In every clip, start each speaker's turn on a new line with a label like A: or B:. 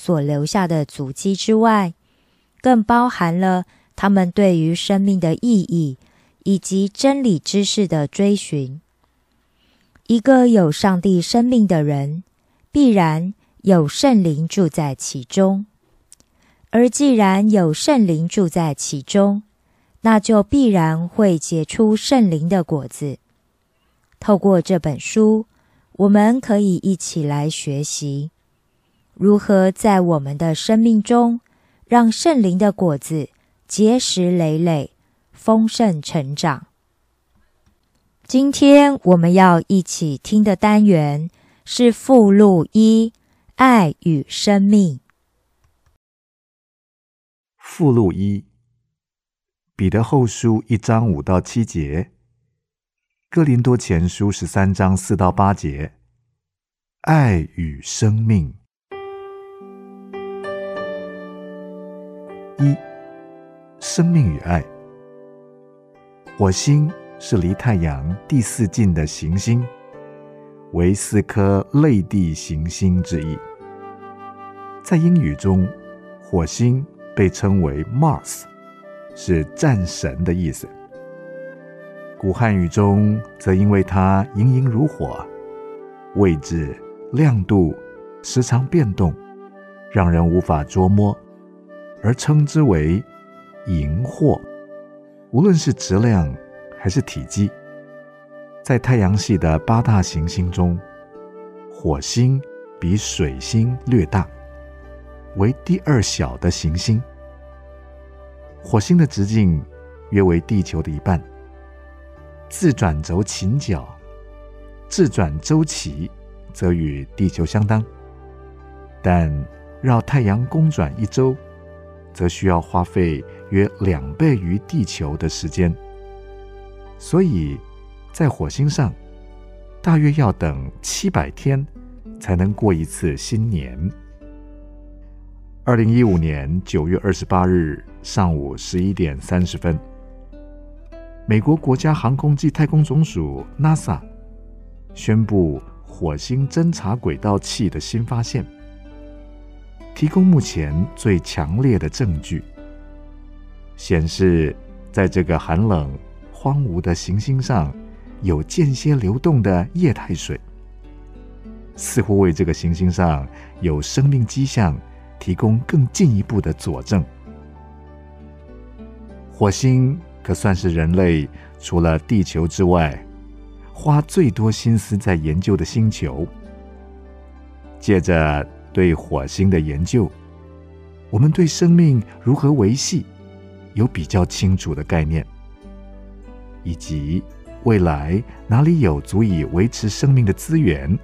A: 所留下的足迹之外，更包含了他们对于生命的意义以及真理知识的追寻。一个有上帝生命的人，必然有圣灵住在其中。而既然有圣灵住在其中，那就必然会结出圣灵的果子。透过这本书，我们可以一起来学习如何在我们的生命中，让圣灵的果子结实累累、丰盛成长。今天我们要一起听的单元是附录一：爱与生命。
B: 附录一，彼得后书一章五到七节，哥林多前书十三章四到八节，爱与生命。一，生命与爱。火星是离太阳第四近的行星，为四颗类地行星之一。在英语中，火星。被称为 Mars，是战神的意思。古汉语中则因为它莹莹如火，位置、亮度时常变动，让人无法捉摸，而称之为荧惑。无论是质量还是体积，在太阳系的八大行星中，火星比水星略大。为第二小的行星，火星的直径约为地球的一半，自转轴倾角、自转周期则与地球相当，但绕太阳公转一周，则需要花费约两倍于地球的时间，所以在火星上大约要等七百天才能过一次新年。二零一五年九月二十八日上午十一点三十分，美国国家航空暨太空总署 NASA 宣布火星侦察轨道器的新发现。提供目前最强烈的证据，显示在这个寒冷、荒芜的行星上，有间歇流动的液态水，似乎为这个行星上有生命迹象提供更进一步的佐证。火星可算是人类除了地球之外，花最多心思在研究的星球。借着。对火星的研究，我们对生命如何维系有比较清楚的概念，以及未来哪里有足以维持生命的资源，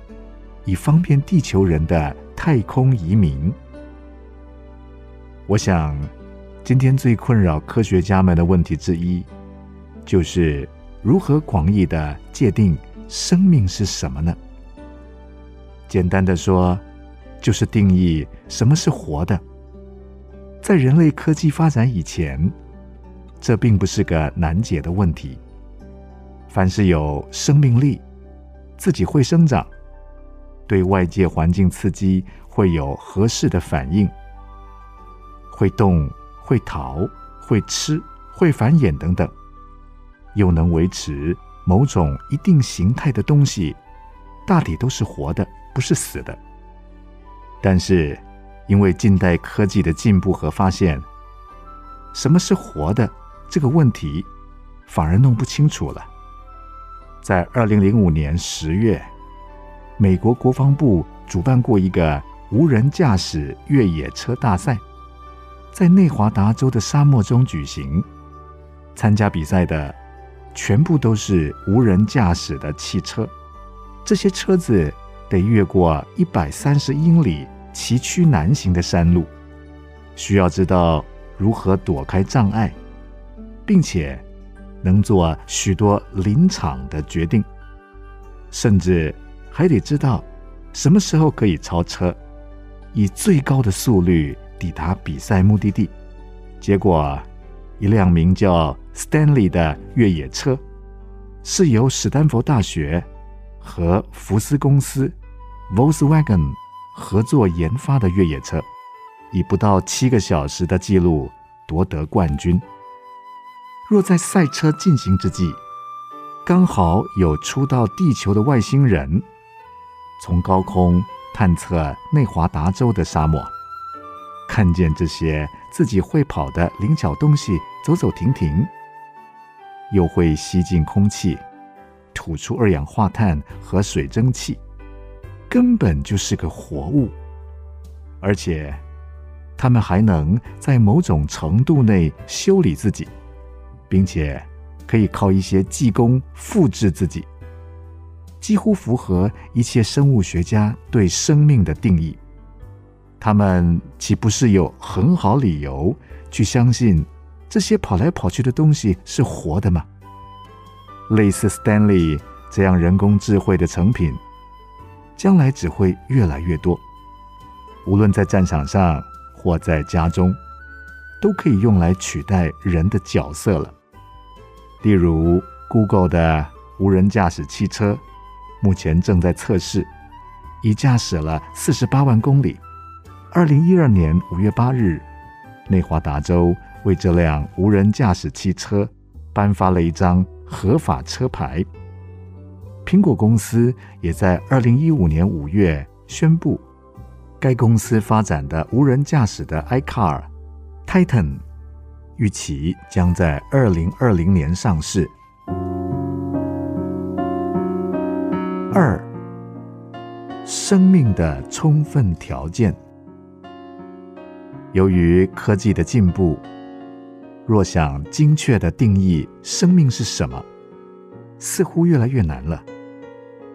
B: 以方便地球人的太空移民。我想，今天最困扰科学家们的问题之一，就是如何广义的界定生命是什么呢？简单的说。就是定义什么是活的。在人类科技发展以前，这并不是个难解的问题。凡是有生命力、自己会生长、对外界环境刺激会有合适的反应、会动、会逃、会吃、会繁衍等等，又能维持某种一定形态的东西，大体都是活的，不是死的。但是，因为近代科技的进步和发现，什么是活的这个问题，反而弄不清楚了。在二零零五年十月，美国国防部主办过一个无人驾驶越野车大赛，在内华达州的沙漠中举行。参加比赛的全部都是无人驾驶的汽车，这些车子得越过一百三十英里。崎岖难行的山路，需要知道如何躲开障碍，并且能做许多临场的决定，甚至还得知道什么时候可以超车，以最高的速率抵达比赛目的地。结果，一辆名叫 Stanley 的越野车，是由史丹佛大学和福斯公司 Volkswagen。合作研发的越野车，以不到七个小时的记录夺得冠军。若在赛车进行之际，刚好有初到地球的外星人，从高空探测内华达州的沙漠，看见这些自己会跑的灵巧东西走走停停，又会吸进空气，吐出二氧化碳和水蒸气。根本就是个活物，而且他们还能在某种程度内修理自己，并且可以靠一些技工复制自己，几乎符合一切生物学家对生命的定义。他们岂不是有很好理由去相信这些跑来跑去的东西是活的吗？类似 Stanley 这样人工智慧的成品。将来只会越来越多，无论在战场上或在家中，都可以用来取代人的角色了。例如，Google 的无人驾驶汽车目前正在测试，已驾驶了四十八万公里。二零一二年五月八日，内华达州为这辆无人驾驶汽车颁发了一张合法车牌。苹果公司也在二零一五年五月宣布，该公司发展的无人驾驶的 iCar Titan 预期将在二零二零年上市。二，生命的充分条件。由于科技的进步，若想精确的定义生命是什么，似乎越来越难了。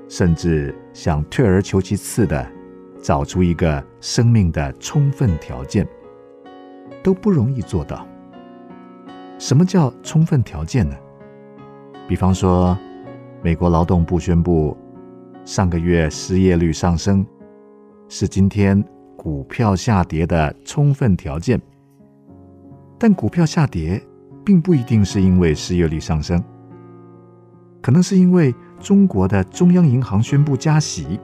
B: 甚至想退而求其次的找出一个生命的充分条件，都不容易做到。什么叫充分条件呢？比方说，美国劳动部宣布，上个月失业率上升，是今天股票下跌的充分条件。但股票下跌，并不一定是因为失业率上升，可能是因为中国的中央银行宣布加息，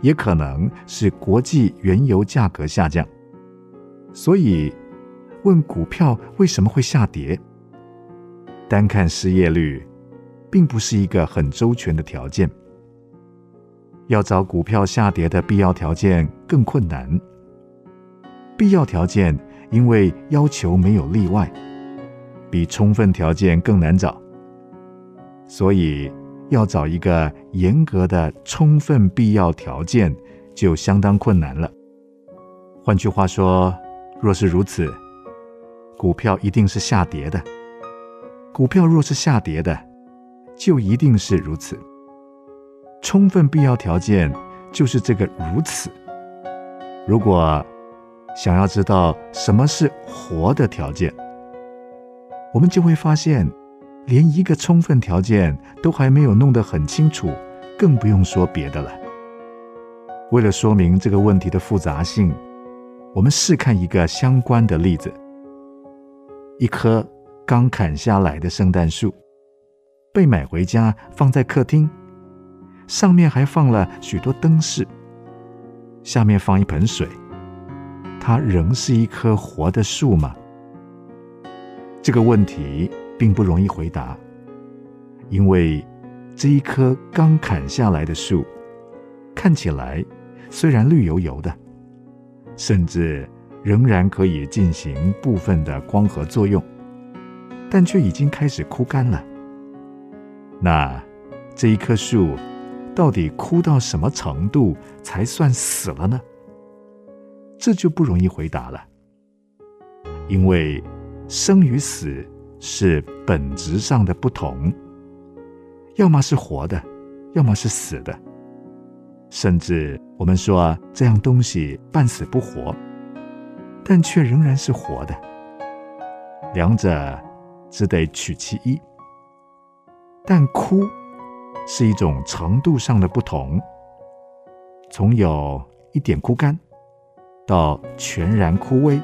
B: 也可能是国际原油价格下降。所以。问股票为什么会下跌？单看失业率，并不是一个很周全的条件。要找股票下跌的必要条件更困难。必要条件因为要求没有例外，比充分条件更难找。所以要找一个严格的充分必要条件，就相当困难了。换句话说，若是如此。股票一定是下跌的。股票若是下跌的，就一定是如此。充分必要条件就是这个如此。如果想要知道什么是活的条件，我们就会发现，连一个充分条件都还没有弄得很清楚，更不用说别的了。为了说明这个问题的复杂性，我们试看一个相关的例子。一棵刚砍下来的圣诞树，被买回家放在客厅，上面还放了许多灯饰，下面放一盆水，它仍是一棵活的树吗？这个问题并不容易回答，因为这一棵刚砍下来的树，看起来虽然绿油油的，甚至。仍然可以进行部分的光合作用，但却已经开始枯干了。那这一棵树到底枯到什么程度才算死了呢？这就不容易回答了，因为生与死是本质上的不同，要么是活的，要么是死的，甚至我们说这样东西半死不活。但却仍然是活的，两者只得取其一。但枯是一种程度上的不同，从有一点枯干到全然枯萎，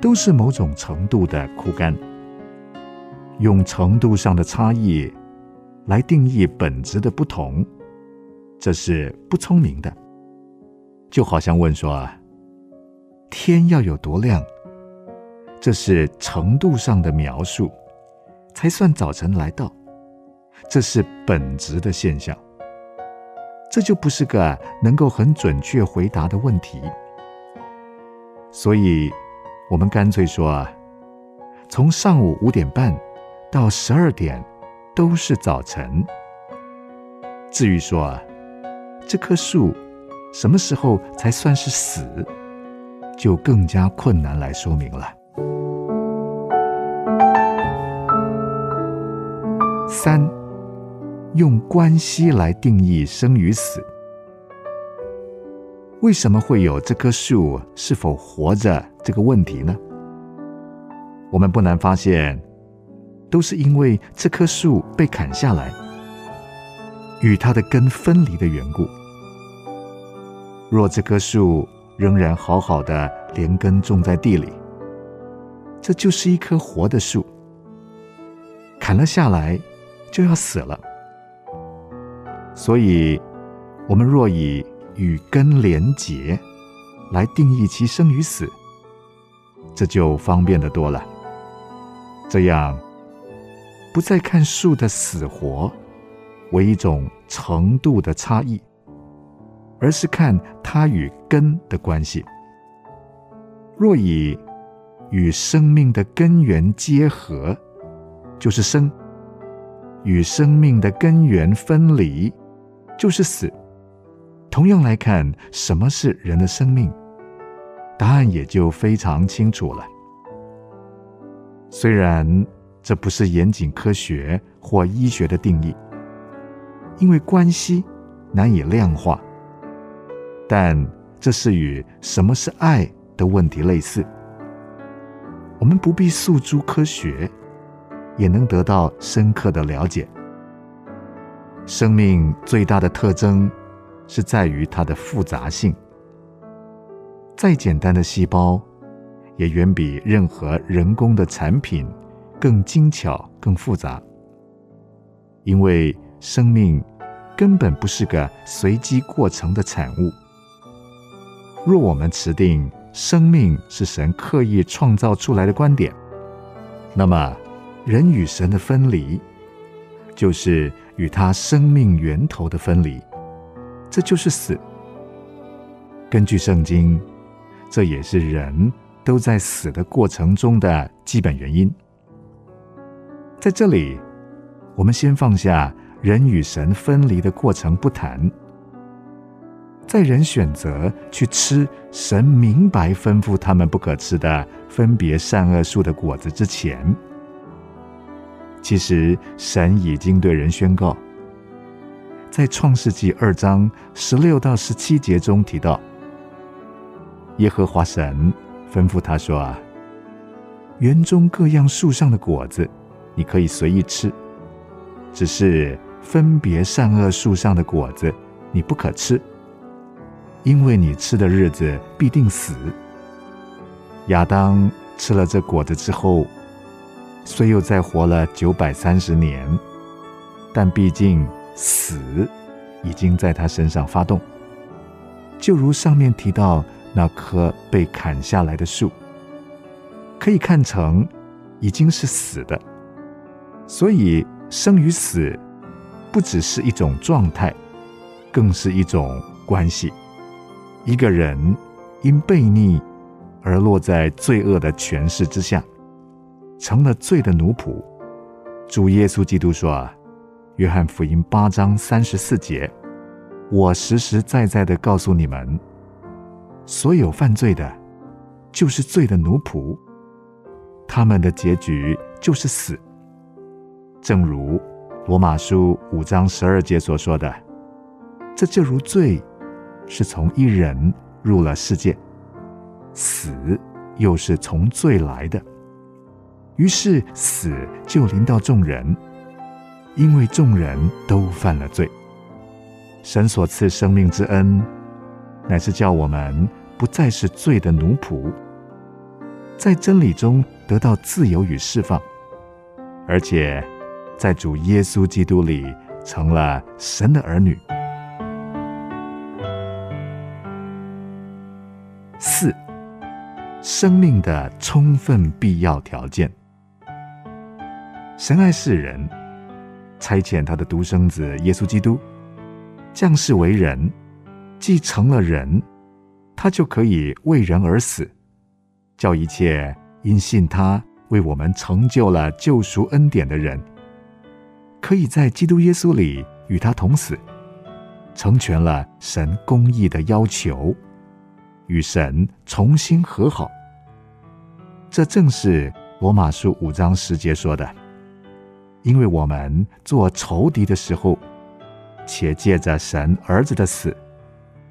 B: 都是某种程度的枯干。用程度上的差异来定义本质的不同，这是不聪明的。就好像问说。天要有多亮？这是程度上的描述，才算早晨来到。这是本质的现象，这就不是个能够很准确回答的问题。所以，我们干脆说啊，从上午五点半到十二点都是早晨。至于说，这棵树什么时候才算是死？就更加困难来说明了。三，用关系来定义生与死。为什么会有这棵树是否活着这个问题呢？我们不难发现，都是因为这棵树被砍下来，与它的根分离的缘故。若这棵树，仍然好好的连根种在地里，这就是一棵活的树。砍了下来，就要死了。所以，我们若以与根连结来定义其生与死，这就方便的多了。这样，不再看树的死活为一种程度的差异。而是看它与根的关系。若以与生命的根源结合，就是生；与生命的根源分离，就是死。同样来看，什么是人的生命，答案也就非常清楚了。虽然这不是严谨科学或医学的定义，因为关系难以量化。但这是与什么是爱的问题类似。我们不必诉诸科学，也能得到深刻的了解。生命最大的特征是在于它的复杂性。再简单的细胞，也远比任何人工的产品更精巧、更复杂。因为生命根本不是个随机过程的产物。若我们持定生命是神刻意创造出来的观点，那么人与神的分离，就是与他生命源头的分离，这就是死。根据圣经。这也是人都在死的过程中的基本原因。在这里，我们先放下人与神分离的过程不谈。在人选择去吃神明白吩咐他们不可吃的分别善恶树的果子之前，其实神已经对人宣告，在创世纪二章十六到十七节中提到。耶和华神吩咐他说：“啊，园中各样树上的果子，你可以随意吃；只是分别善恶树上的果子，你不可吃，因为你吃的日子必定死。”亚当吃了这果子之后，虽又再活了九百三十年，但毕竟死已经在他身上发动，就如上面提到。那棵被砍下来的树，可以看成已经是死的，所以生与死不只是一种状态，更是一种关系。一个人因悖逆而落在罪恶的权势之下，成了罪的奴仆。主耶稣基督说：“啊，约翰福音八章三十四节，我实实在在的告诉你们。”所有犯罪的，就是罪的奴仆。他们的结局就是死。正如罗马书五章十二节所说的：“这就如罪是从一人入了世界，死又是从罪来的。于是死就临到众人，因为众人都犯了罪。神所赐生命之恩。”乃是叫我们不再是罪的奴仆，在真理中得到自由与释放，而且在主耶稣基督里成了神的儿女。四，生命的充分必要条件。神爱世人，差遣他的独生子耶稣基督降世为人。既成了人，他就可以为人而死，叫一切因信他为我们成就了救赎恩典的人，可以在基督耶稣里与他同死，成全了神公义的要求，与神重新和好。这正是罗马书五章十节说的：“因为我们做仇敌的时候，且借着神儿子的死。”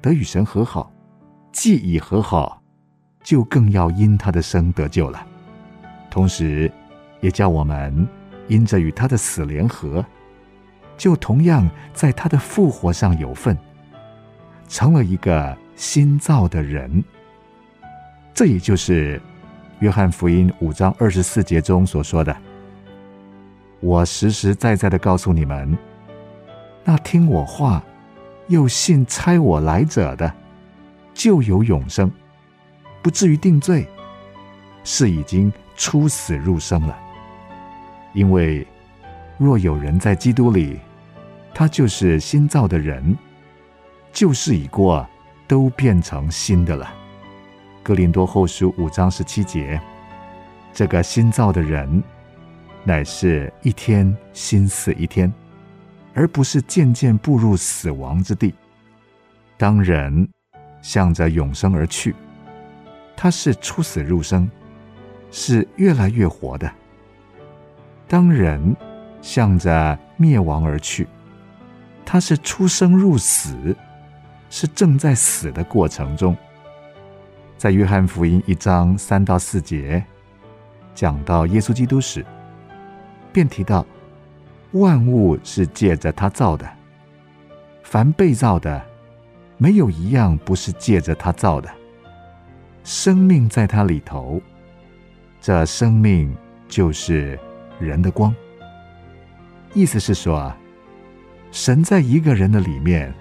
B: 得与神和好，既已和好，就更要因他的生得救了。同时，也叫我们因着与他的死联合，就同样在他的复活上有份，成了一个新造的人。这也就是约翰福音五章二十四节中所说的：“我实实在在的告诉你们，那听我话。”又信差我来者的，就有永生，不至于定罪，是已经出死入生了。因为若有人在基督里，他就是新造的人，旧事已过，都变成新的了。哥林多后书五章十七节，这个新造的人，乃是一天新死一天。而不是渐渐步入死亡之地。当人向着永生而去，他是出死入生，是越来越活的；当人向着灭亡而去，他是出生入死，是正在死的过程中。在约翰福音一章三到四节，讲到耶稣基督时，便提到万物是借着他造的，凡被造的，没有一样不是借着他造的。生命在他里头，这生命就是人的光。意思是说，神在一个人的里面，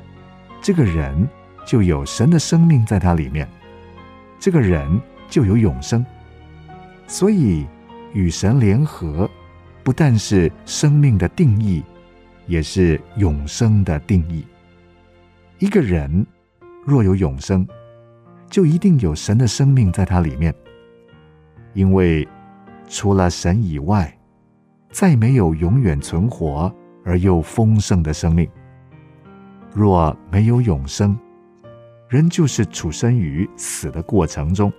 B: 这个人就有神的生命在他里面，这个人就有永生。所以与神联合，不但是生命的定义，也是永生的定义。一个人若有永生，就一定有神的生命在他里面，因为除了神以外。再没有永远存活而又丰盛的生命。若没有永生，人就是处身于死的过程中，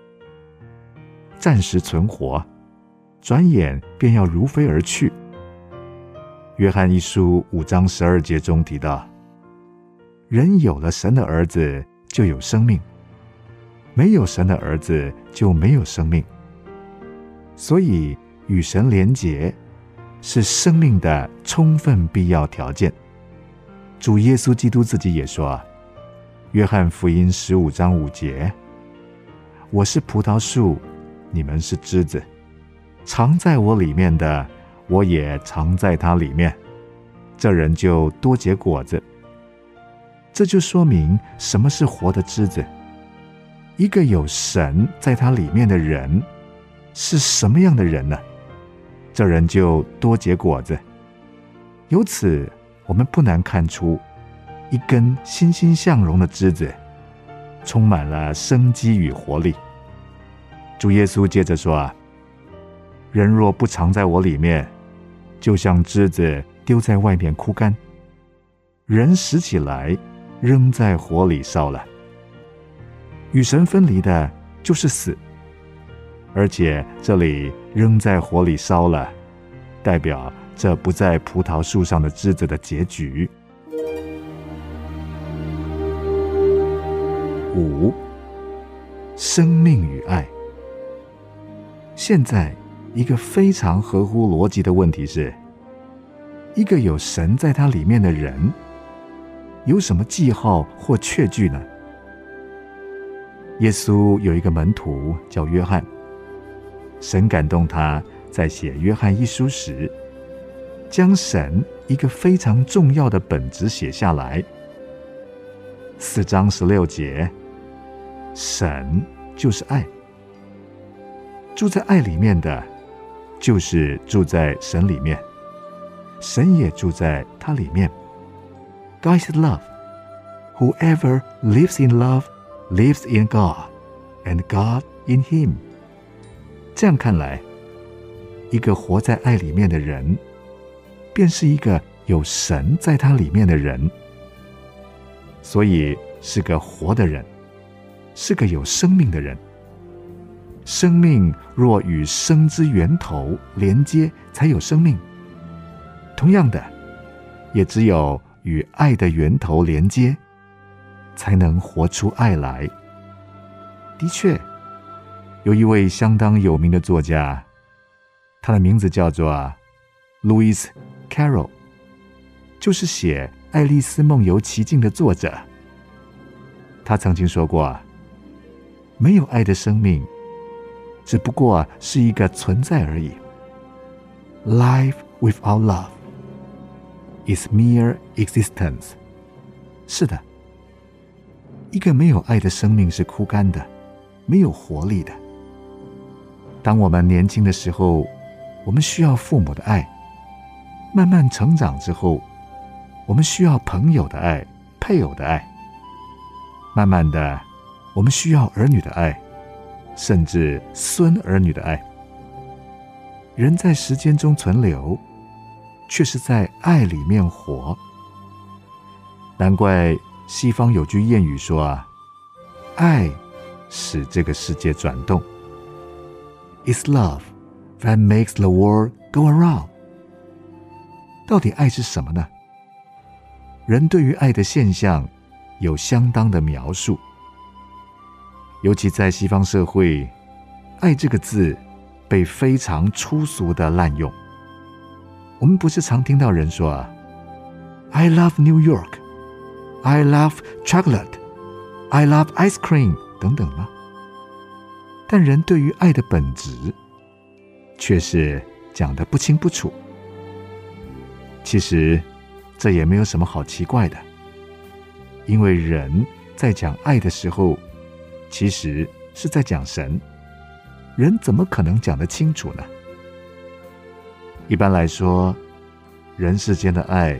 B: 暂时存活，转眼便要如飞而去。约翰一书五章十二节中提到：人有了神的儿子，就有生命；没有神的儿子，就没有生命。所以与神连结。是生命的充分必要条件。主耶稣基督自己也说：“啊，《约翰福音》十五章五节，我是葡萄树，你们是枝子，藏在我里面的，我也藏在他里面，这人就多结果子。这就说明什么是活的枝子。一个有神在他里面的人，是什么样的人呢？”这人就多结果子。由此，我们不难看出，一根欣欣向荣的枝子，充满了生机与活力。主耶稣接着说：“啊，人若不藏在我里面，就像枝子丢在外面枯干；人拾起来，扔在火里烧了。与神分离的，就是死。”而且这里扔在火里烧了，代表这不在葡萄树上的枝子的结局。五，生命与爱。现在一个非常合乎逻辑的问题是：一个有神在他里面的人，有什么记号或确据呢？耶稣有一个门徒叫约翰。神感动他，在写约翰一书时，将神一个非常重要的本质写下来。四章十六节，神就是爱，住在爱里面的，就是住在神里面，神也住在他里面。God is love. Whoever lives in love lives in God, and God in him. 这样看来，一个活在爱里面的人，便是一个有神在他里面的人，所以是个活的人，是个有生命的人。生命若与生之源头连接，才有生命。同样的，也只有与爱的源头连接，才能活出爱来。的确。有一位相当有名的作家，他的名字叫做 Louis Carroll，就是写《爱丽丝梦游奇境》的作者。他曾经说过：“没有爱的生命，只不过是一个存在而已。Life without love is mere existence。”是的，一个没有爱的生命是枯干的，没有活力的。当我们年轻的时候，我们需要父母的爱；慢慢成长之后，我们需要朋友的爱、配偶的爱；慢慢的，我们需要儿女的爱，甚至孙儿女的爱。人在时间中存留，却是在爱里面活。难怪西方有句谚语说：“啊，爱使这个世界转动。” Is love that makes the world go around？到底爱是什么呢？人对于爱的现象有相当的描述，尤其在西方社会，“爱”这个字被非常粗俗的滥用。我们不是常听到人说啊，“I love New York”。I love chocolate. I love ice cream. 等等吗？但人对于爱的本质，却是讲得不清不楚。其实，这也没有什么好奇怪的，因为人在讲爱的时候，其实是在讲神。人怎么可能讲得清楚呢？一般来说，人世间的爱。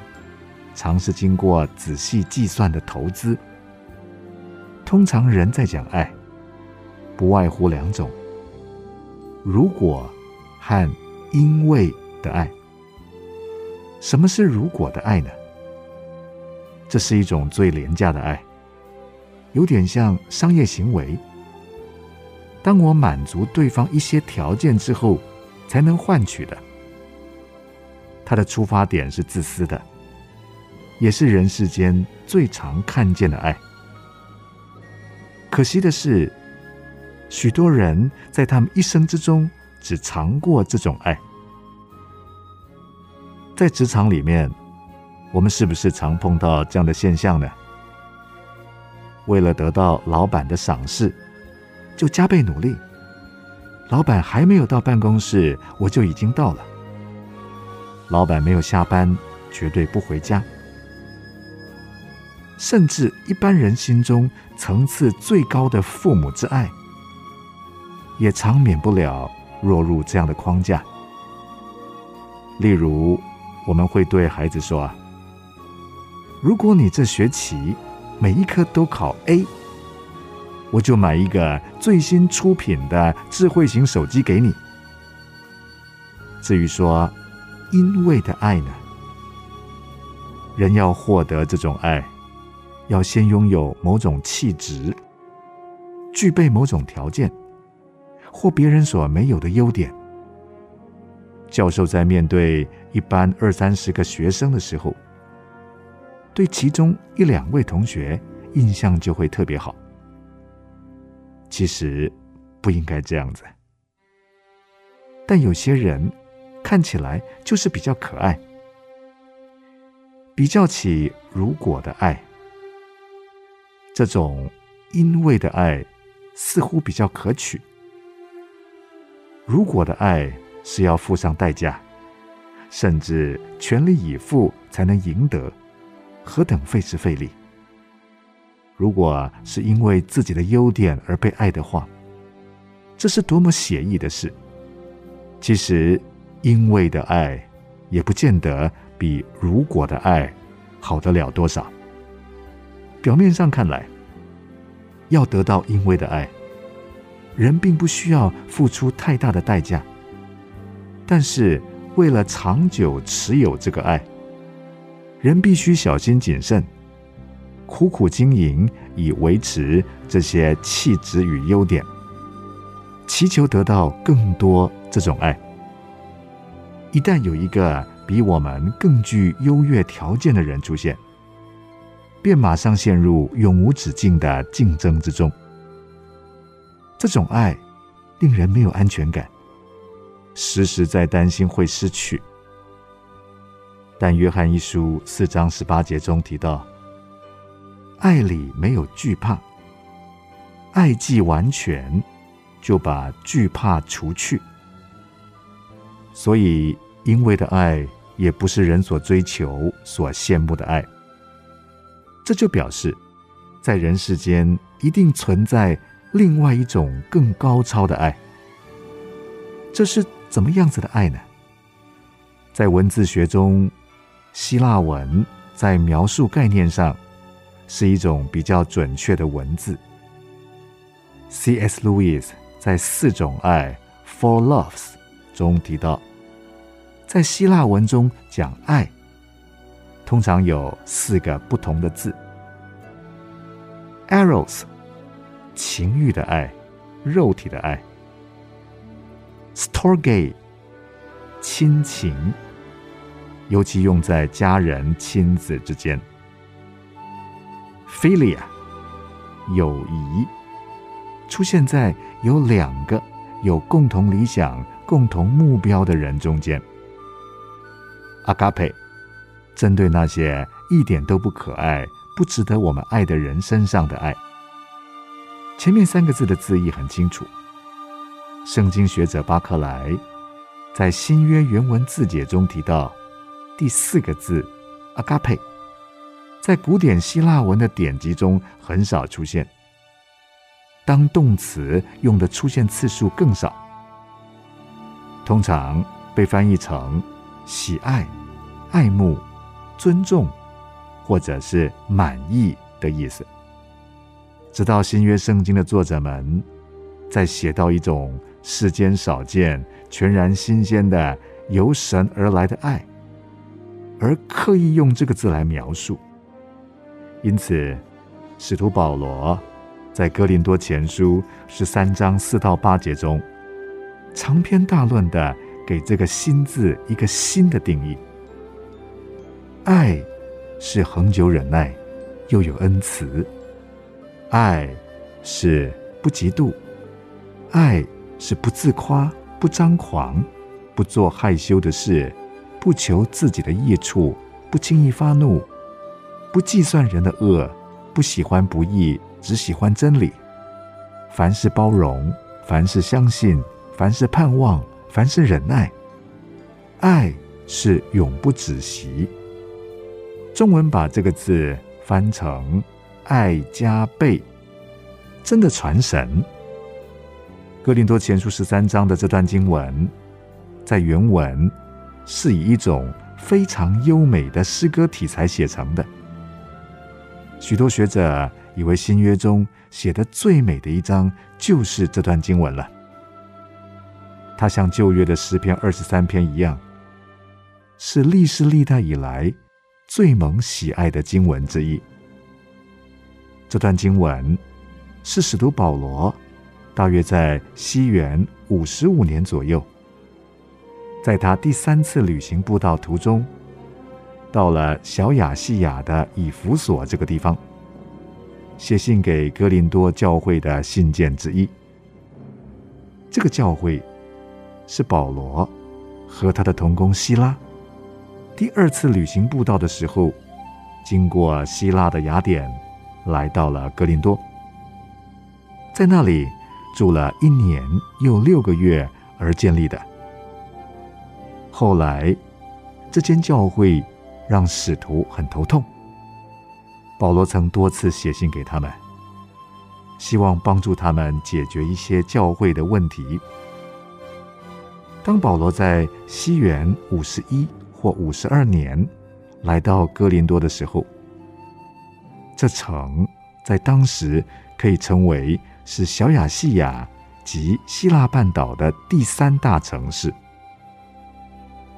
B: 常是经过仔细计算的投资。通常人在讲爱，不外乎两种：如果和因为的爱。什么是如果的爱呢？这是一种最廉价的爱，有点像商业行为。当我满足对方一些条件之后，才能换取的。他的出发点是自私的。也是人世间最常看见的爱。可惜的是，许多人在他们一生之中只尝过这种爱。在职场里面，我们是不是常碰到这样的现象呢？为了得到老板的赏识，就加倍努力。老板还没有到办公室，我就已经到了。老板没有下班，绝对不回家。甚至一般人心中层次最高的父母之爱，也常免不了落入这样的框架。例如，我们会对孩子说：“，如果你这学期每一科都考 A，我就买一个最新出品的智慧型手机给你。”至于说因为的爱呢，人要获得这种爱。要先拥有某种气质，具备某种条件，或别人所没有的优点。教授在面对一班二三十个学生的时候，对其中一两位同学印象就会特别好。其实不应该这样子，但有些人看起来就是比较可爱。比较起如果的爱。这种因为的爱似乎比较可取，如果的爱是要付上代价，甚至全力以赴才能赢得，何等费时费力！如果是因为自己的优点而被爱的话，这是多么写意的事！其实，因为的爱也不见得比如果的爱好得了多少。表面上看来，要得到因为的爱，人并不需要付出太大的代价。但是，为了长久持有这个爱，人必须小心谨慎，苦苦经营，以维持这些气质与优点，祈求得到更多这种爱。一旦有一个比我们更具优越条件的人出现，便马上陷入永无止境的竞争之中。这种爱令人没有安全感，时时在担心会失去。但约翰一书四章十八节中提到，爱里没有惧怕，爱既完全，就把惧怕除去。所以，因为的爱也不是人所追求、所羡慕的爱。这就表示，在人世间一定存在另外一种更高超的爱。这是怎么样子的爱呢？在文字学中，希腊文在描述概念上是一种比较准确的文字。C.S. Lewis 在《四种爱》（Four Loves） 中提到，在希腊文中讲爱。通常有四个不同的字：eros，情欲的爱，肉体的爱；storge，亲情，尤其用在家人、亲子之间；philia，友谊，出现在有两个有共同理想、共同目标的人中间。阿嘎佩，针对那些一点都不可爱、不值得我们爱的人身上的爱。前面三个字的字义很清楚。圣经学者巴克莱在新约原文字解中提到，第四个字阿嘎佩，在古典希腊文的典籍中很少出现。当动词用的出现次数更少，通常被翻译成喜爱、爱慕、尊重，或者是满意的意思。直到新约圣经的作者们在写到一种世间少见、全然新鲜的由神而来的爱，而刻意用这个字来描述。因此，使徒保罗。在哥林多前书十三章四到八节中，长篇大论的给这个“新”字一个新的定义。爱是恒久忍耐，又有恩慈；爱是不嫉妒；爱是不自夸、不张狂、不做害羞的事、不求自己的益处、不轻易发怒、不计算人的恶、不喜欢不义。只喜欢真理，凡是包容，凡是相信，凡是盼望，凡是忍耐。爱是永不止息。中文把这个字翻成“爱加倍”，真的传神。哥林多前书十三章的这段经文，在原文是以一种非常优美的诗歌题材写成的，许多学者。以为新约中写的最美的一章就是这段经文了。它像旧约的诗篇二十三篇一样，是历世历代以来最蒙喜爱的经文之一。这段经文是使徒保罗大约在西元五十五年左右，在他第三次旅行步道途中，到了小亚细亚的以弗所这个地方。写信给哥林多教会的信件之一。这个教会是保罗和他的同工希拉第二次旅行步道的时候，经过希腊的雅典，来到了哥林多，在那里住了一年又六个月而建立的。后来，这间教会让使徒很头痛。保罗曾多次写信给他们，希望帮助他们解决一些教会的问题。当保罗在西元五十一或五十二年来到哥林多的时候，这城在当时可以称为是小亚细亚及希腊半岛的第三大城市，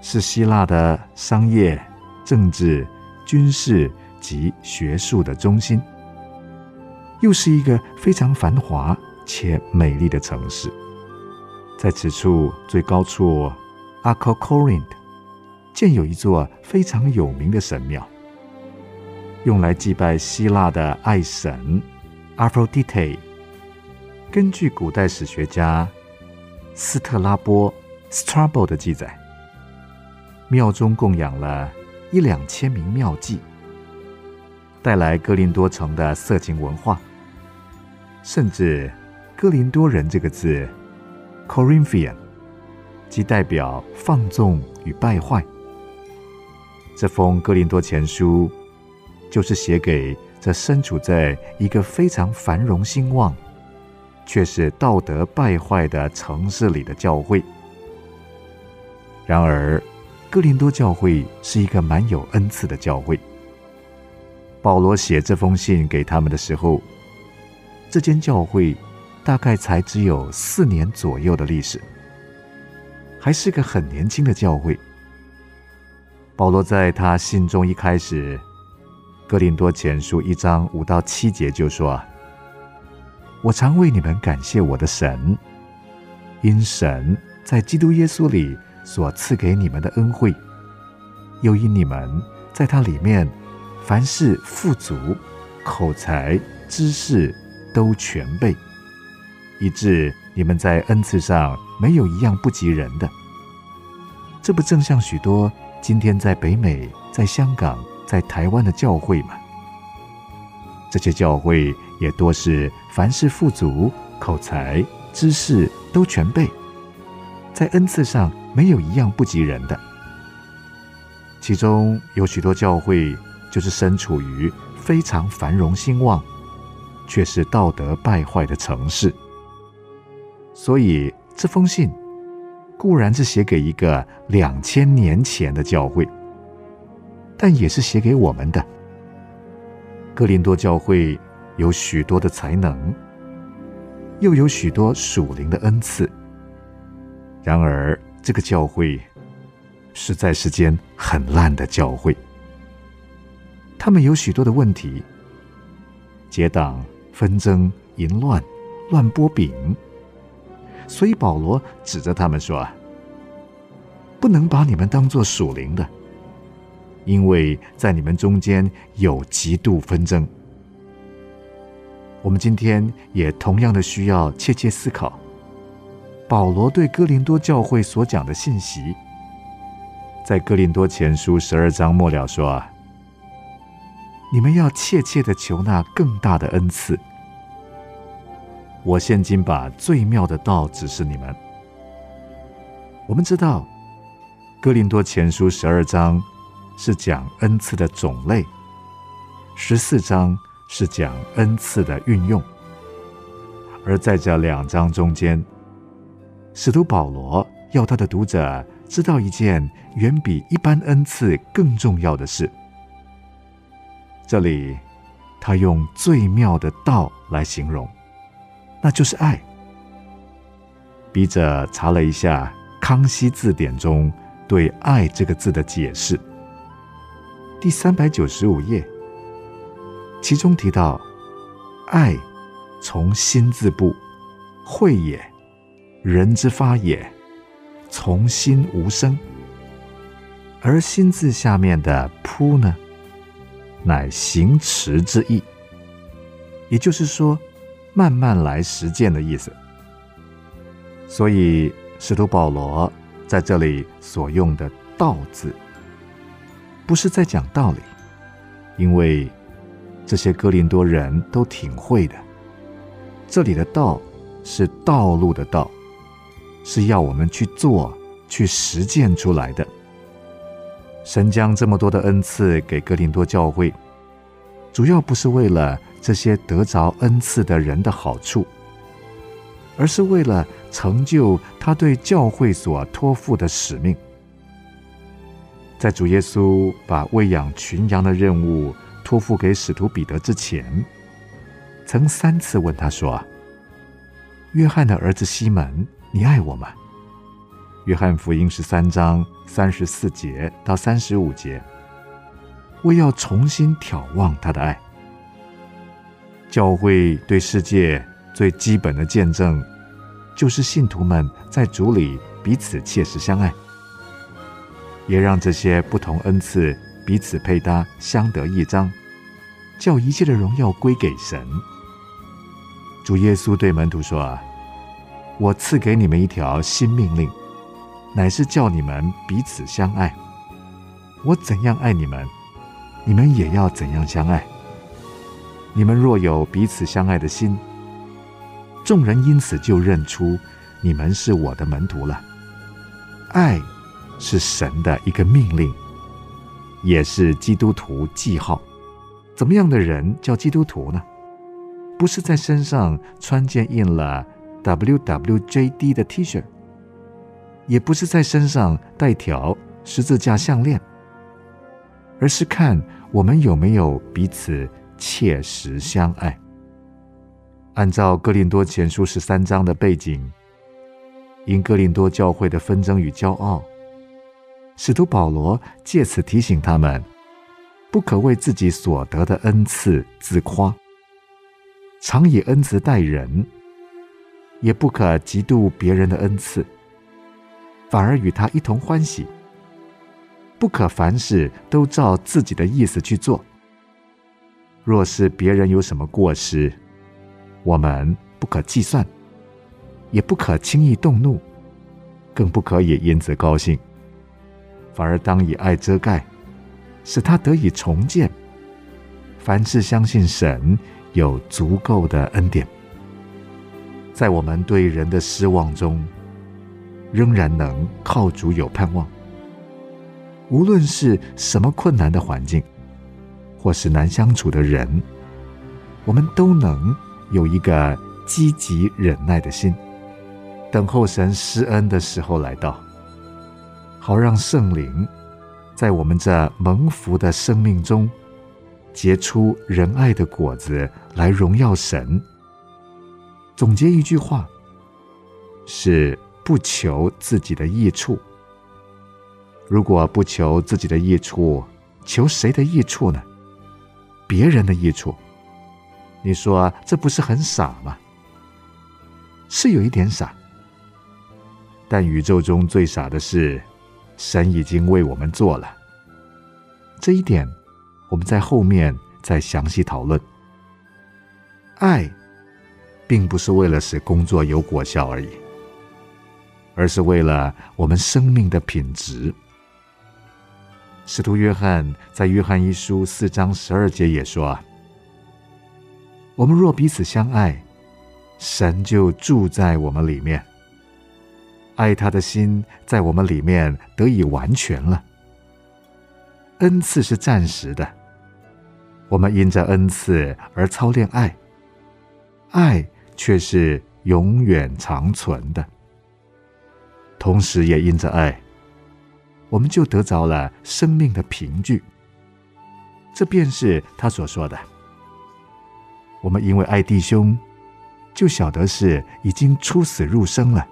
B: 是希腊的商业、政治、军事。及学术的中心，又是一个非常繁华且美丽的城市。在此处最高处阿科 c o r i n t 建有一座非常有名的神庙，用来祭拜希腊的爱神 Aphrodite。根据古代史学家斯特拉波 （Strabo） 的记载，庙中供养了一两千名庙妓。带来哥林多城的色情文化，甚至“哥林多人”这个字 （Corinthian） 即代表放纵与败坏。这封哥林多前书就是写给这身处在一个非常繁荣兴旺，却是道德败坏的城市里的教会。然而，哥林多教会是一个蛮有恩赐的教会。保罗写这封信给他们的时候，这间教会大概才只有四年左右的历史，还是个很年轻的教会。保罗在他信中一开始，《哥林多前书》一章五到七节就说：“我常为你们感谢我的神，因神在基督耶稣里所赐给你们的恩惠，又因你们在他里面。”凡事富足，口才、知识都全备，以致你们在恩赐上没有一样不及人的。这不正像许多今天在北美、在香港、在台湾的教会嘛？这些教会也多是凡事富足、口才、知识都全备，在恩赐上没有一样不及人的。其中有许多教会就是身处于非常繁荣兴旺，却是道德败坏的城市。所以这封信固然是写给一个两千年前的教会，但也是写给我们的。哥林多教会有许多的才能，又有许多属灵的恩赐。然而，这个教会实在是间很烂的教会。他们有许多的问题：结党、纷争、淫乱、乱拨饼。所以保罗指着他们说：“不能把你们当作属灵的。”因为在你们中间有极度纷争，我们今天也同样的需要切切思考。保罗对哥林多教会所讲的信息，在哥林多前书十二章末了说：“啊，你们要切切的求那更大的恩赐。”我现今把最妙的道指示你们。我们知道，哥林多前书十二章。是讲恩赐的种类，十四章是讲恩赐的运用，而在这两章中间，使徒保罗要他的读者知道一件远比一般恩赐更重要的事。这里他用最妙的道来形容，那就是爱。笔者查了一下康熙字典中对“爱”这个字的解释。第三百九十五页，其中提到，爱从心字部，慧也，人之发也，从心无声。而心字下面的扑呢，乃行持之意，也就是说，慢慢来实践的意思。所以使徒保罗在这里所用的“道”字。不是在讲道理，因为这些哥林多人都挺会的。这里的道是道路的道，是要我们去做、去实践出来的。神将这么多的恩赐给哥林多教会，主要不是为了这些得着恩赐的人的好处，而是为了成就他对教会所托付的使命。在主耶稣把喂养群羊的任务托付给使徒彼得之前，曾三次问他说：“约翰的儿子西门，你爱我吗？”约翰福音十三章三十四节到三十五节，我要重新眺望他的爱。教会对世界最基本的见证，就是信徒们在主里彼此切实相爱。也让这些不同恩赐彼此配搭，相得益彰，叫一切的荣耀归给神。主耶稣对门徒说：“啊，我赐给你们一条新命令，乃是叫你们彼此相爱。我怎样爱你们，你们也要怎样相爱。你们若有彼此相爱的心，众人因此就认出你们是我的门徒了。爱。”是神的一个命令，也是基督徒记号。怎么样的人叫基督徒呢？不是在身上穿件印了 WWJD 的 T 恤，也不是在身上带条十字架项链，而是看我们有没有彼此切实相爱。按照哥林多前书十三章的背景，因哥林多教会的纷争与骄傲。使徒保罗借此提醒他们，不可为自己所得的恩赐自夸，常以恩慈待人，也不可嫉妒别人的恩赐，反而与他一同欢喜。不可凡事都照自己的意思去做。若是别人有什么过失，我们不可计算，也不可轻易动怒，更不可以因此高兴，反而当以爱遮盖，使他得以重建。凡是相信神有足够的恩典，在我们对人的失望中，仍然能靠主有盼望。无论是什么困难的环境，或是难相处的人，我们都能有一个积极忍耐的心，等候神施恩的时候来到，好让圣灵在我们这蒙福的生命中结出仁爱的果子，来荣耀神。总结一句话，是不求自己的益处。如果不求自己的益处，求谁的益处呢？别人的益处。你说这不是很傻吗？是有一点傻，但宇宙中最傻的事，神已经为我们做了。这一点，我们在后面再详细讨论。爱，并不是为了使工作有果效而已，而是为了我们生命的品质。使徒约翰在约翰一书四章十二节也说：“我们若彼此相爱，神就住在我们里面。爱他的心在我们里面得以完全了。恩赐是暂时的，我们因着恩赐而操练爱，爱却是永远长存的。同时也因着爱。”我们就得着了生命的凭据，这便是他所说的。我们因为爱弟兄，就晓得是已经出死入生了。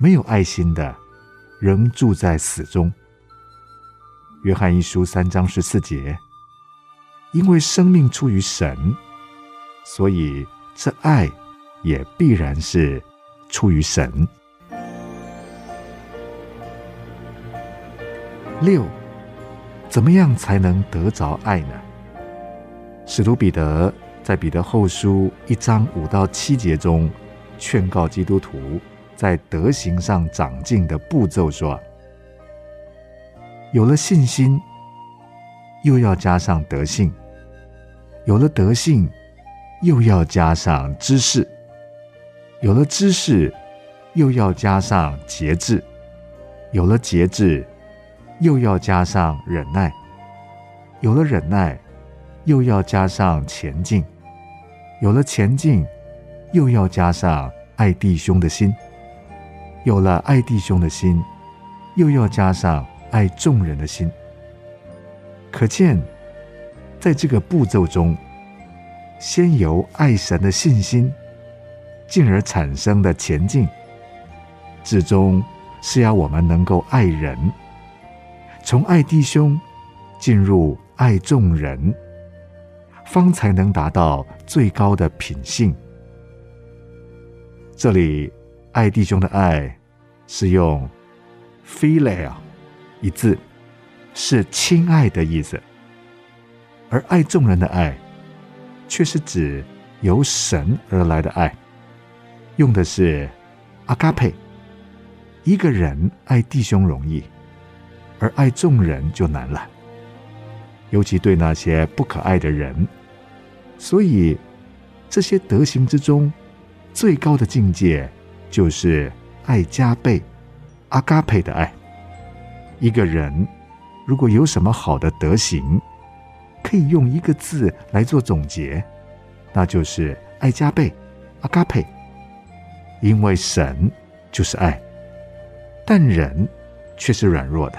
B: 没有爱心的，仍住在死中。约翰一书三章十四节，因为生命出于神，所以这爱也必然是出于神。六，怎么样才能得着爱呢？使徒彼得在彼得后书一章五到七节中，劝告基督徒在德行上长进的步骤说：有了信心，又要加上德性；有了德性，又要加上知识；有了知识，又要加上节制；有了节制。又要加上忍耐，有了忍耐，又要加上前进；有了前进，又要加上爱弟兄的心；有了爱弟兄的心，又要加上爱众人的心。可见，在这个步骤中，先由爱神的信心，进而产生的前进，至终是要我们能够爱人。从爱弟兄进入爱众人，方才能达到最高的品性。这里爱弟兄的爱是用 “filial” 一字，是亲爱的意思；而爱众人的爱，却是指由神而来的爱，用的是阿卡佩。一个人爱弟兄容易。而爱众人就难了，尤其对那些不可爱的人。所以，这些德行之中，最高的境界就是爱加倍、阿嘎佩的爱。一个人如果有什么好的德行，可以用一个字来做总结，那就是爱加倍、阿嘎佩。因为神就是爱，但人却是软弱的。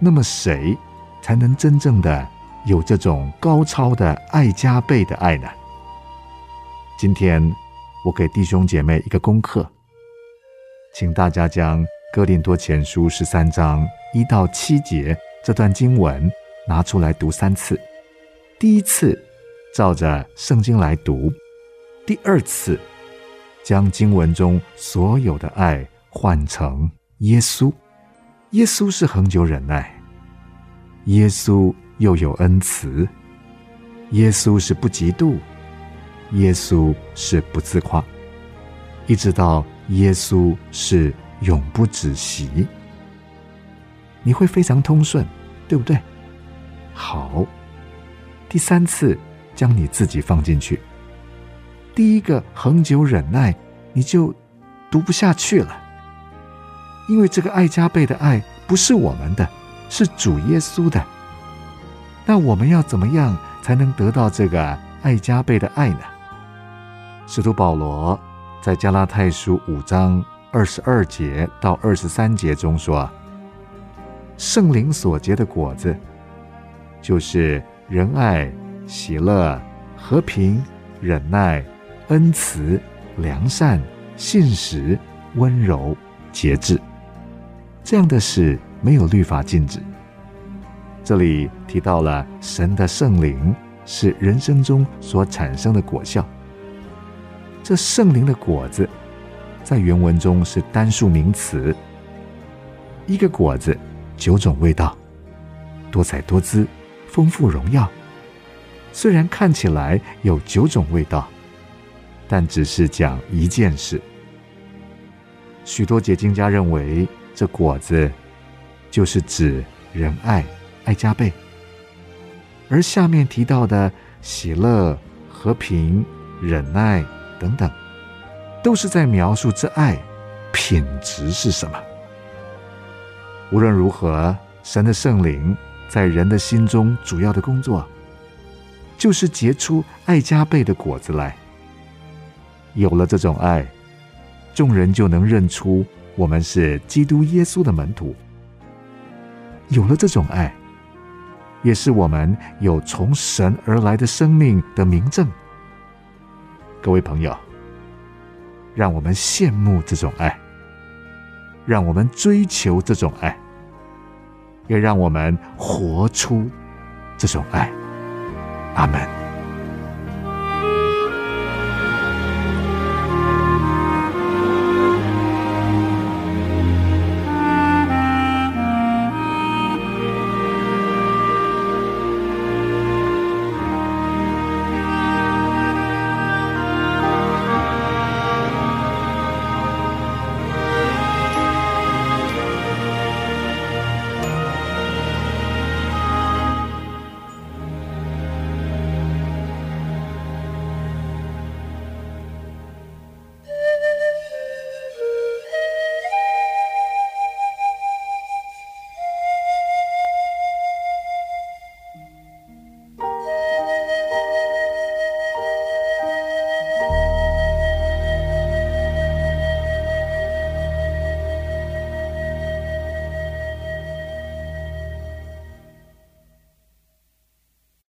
B: 那么谁才能真正的有这种高超的爱加倍的爱呢？今天我给弟兄姐妹一个功课，请大家将《哥林多前书》十三章一到七节这段经文拿出来读三次。第一次照着圣经来读，第二次将经文中所有的爱换成耶稣。耶稣是恒久忍耐，耶稣又有恩慈，耶稣是不嫉妒，耶稣是不自夸，一直到耶稣是永不止息，你会非常通顺，对不对？好，第三次将你自己放进去，第一个恒久忍耐，你就读不下去了，因为这个爱加倍的爱不是我们的，是主耶稣的。那我们要怎么样才能得到这个爱加倍的爱呢？使徒保罗在加拉太书五章二十二节到二十三节中说：“圣灵所结的果子，就是仁爱、喜乐、和平、忍耐、恩慈、良善、信实、温柔、节制。这样的事没有律法禁止。”这里提到了神的圣灵是人生中所产生的果效。这圣灵的果子，在原文中是单数名词。一个果子，九种味道，多彩多姿，丰富荣耀。虽然看起来有九种味道，但只是讲一件事。许多解经家认为，这果子就是指仁爱。爱加倍，而下面提到的喜乐、和平、忍耐等等，都是在描述这爱品质是什么。无论如何，神的圣灵在人的心中主要的工作，就是结出爱加倍的果子来。有了这种爱，众人就能认出我们是基督耶稣的门徒。有了这种爱。也是我们有从神而来的生命的明证。各位朋友，让我们羡慕这种爱，让我们追求这种爱，也让我们活出这种爱。阿门。